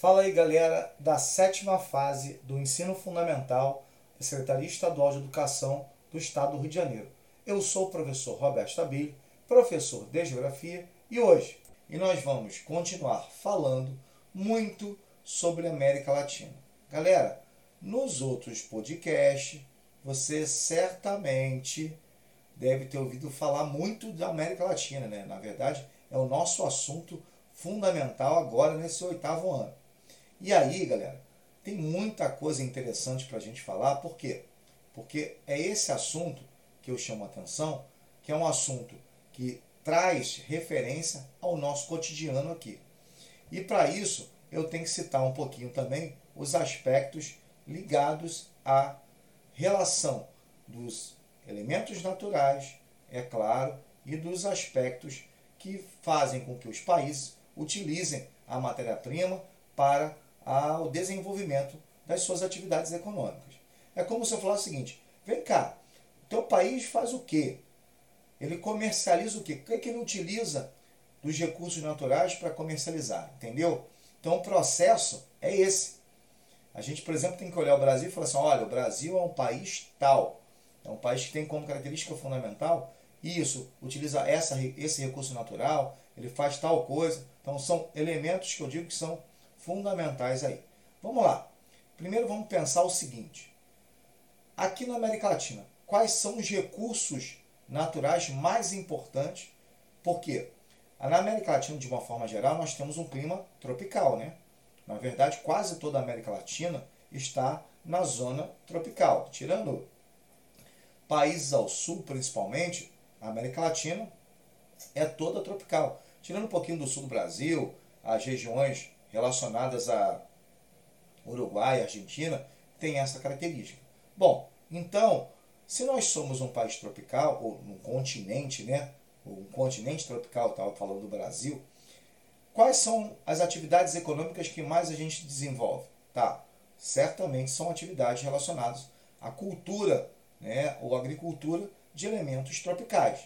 Fala aí, galera, da sétima fase do ensino fundamental da Secretaria Estadual de Educação do Estado do Rio de Janeiro. Eu sou o professor Roberto Stabile, professor de Geografia, e hoje e nós vamos continuar falando muito sobre a América Latina. Galera, nos outros podcasts, você certamente deve ter ouvido falar muito da América Latina, né? Na verdade, é o nosso assunto fundamental agora nesse oitavo ano. E aí, galera, tem muita coisa interessante para a gente falar, por quê? Porque é esse assunto que eu chamo a atenção, que é um assunto que traz referência ao nosso cotidiano aqui. E para isso, eu tenho que citar um pouquinho também os aspectos ligados à relação dos elementos naturais, é claro, e dos aspectos que fazem com que os países utilizem a matéria-prima para o desenvolvimento das suas atividades econômicas. É como se eu falasse o seguinte: vem cá, teu país faz o quê? Ele comercializa o quê? O que, é que ele utiliza dos recursos naturais para comercializar? Entendeu? Então o processo é esse. A gente, por exemplo, tem que olhar o Brasil e falar assim: olha, o Brasil é um país tal. É um país que tem como característica fundamental isso, utiliza essa, esse recurso natural, ele faz tal coisa. Então são elementos que eu digo que são fundamentais aí. Vamos lá. Primeiro vamos pensar o seguinte. Aqui na América Latina, quais são os recursos naturais mais importantes? Porque na América Latina, de uma forma geral, nós temos um clima tropical, né? Na verdade, quase toda a América Latina está na zona tropical. Tirando países ao sul, principalmente, a América Latina é toda tropical. Tirando um pouquinho do sul do Brasil, as regiões relacionadas a Uruguai, Argentina, tem essa característica. Bom, então, se nós somos um país tropical, ou um continente, né? Um continente tropical, estava falando do Brasil, quais são as atividades econômicas que mais a gente desenvolve? Tá, certamente são atividades relacionadas à cultura, né? Ou agricultura de elementos tropicais.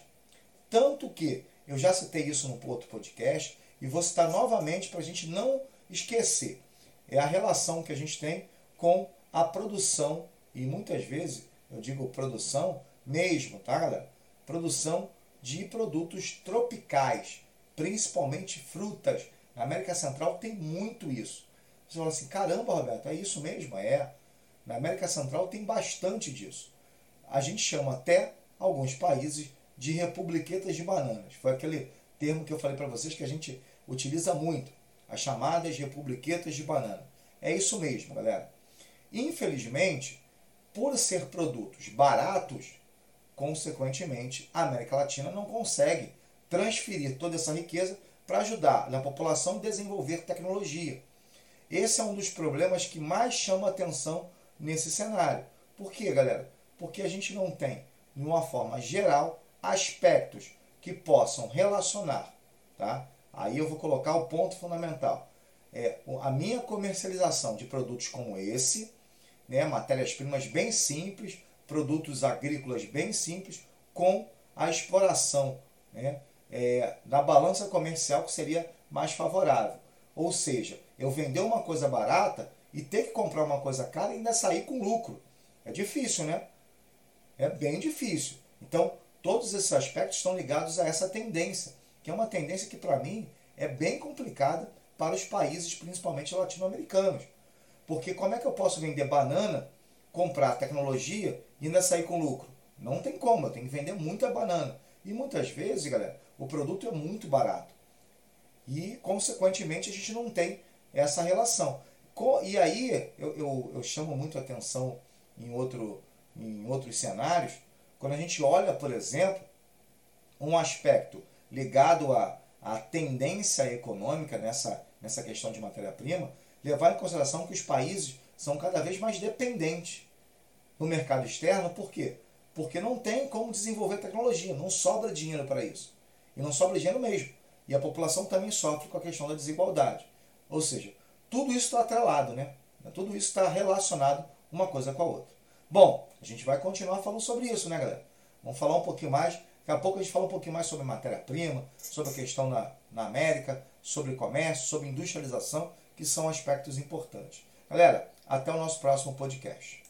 Tanto que, eu já citei isso no outro podcast, e vou citar novamente para a gente não esquecer. É a relação que a gente tem com a produção, e muitas vezes eu digo produção mesmo, tá galera? Produção de produtos tropicais, principalmente frutas. Na América Central tem muito isso. Você fala assim, caramba, Roberto, é isso mesmo? É. Na América Central tem bastante disso. A gente chama até alguns países de republiquetas de bananas. Foi aquele termo que eu falei para vocês que a gente utiliza muito as chamadas republiquetas de banana. É isso mesmo, galera. Infelizmente, por ser produtos baratos, consequentemente, a América Latina não consegue transferir toda essa riqueza para ajudar a população a desenvolver tecnologia. Esse é um dos problemas que mais chama atenção nesse cenário. Por quê, galera? Porque a gente não tem, de uma forma geral, aspectos que possam relacionar tá? Aí eu vou colocar o ponto fundamental. É, a minha comercialização de produtos como esse, né, matérias-primas bem simples, produtos agrícolas bem simples, com a exploração né, é, da balança comercial que seria mais favorável. Ou seja, eu vender uma coisa barata e ter que comprar uma coisa cara e ainda sair com lucro. É difícil, né? É bem difícil. Então, todos esses aspectos estão ligados a essa tendência que é uma tendência que, para mim, é bem complicada para os países, principalmente latino-americanos. Porque como é que eu posso vender banana, comprar tecnologia e ainda sair com lucro? Não tem como, eu tenho que vender muita banana. E muitas vezes, galera, o produto é muito barato. E, consequentemente, a gente não tem essa relação. E aí, eu, eu, eu chamo muito atenção em, outro, em outros cenários, quando a gente olha, por exemplo, um aspecto ligado à, à tendência econômica nessa, nessa questão de matéria-prima, levar em consideração que os países são cada vez mais dependentes no mercado externo. Por quê? Porque não tem como desenvolver tecnologia, não sobra dinheiro para isso. E não sobra dinheiro mesmo. E a população também sofre com a questão da desigualdade. Ou seja, tudo isso está atrelado, né? Tudo isso está relacionado uma coisa com a outra. Bom, a gente vai continuar falando sobre isso, né, galera? Vamos falar um pouquinho mais Daqui a pouco a gente fala um pouquinho mais sobre matéria-prima, sobre a questão na, na América, sobre comércio, sobre industrialização, que são aspectos importantes. Galera, até o nosso próximo podcast.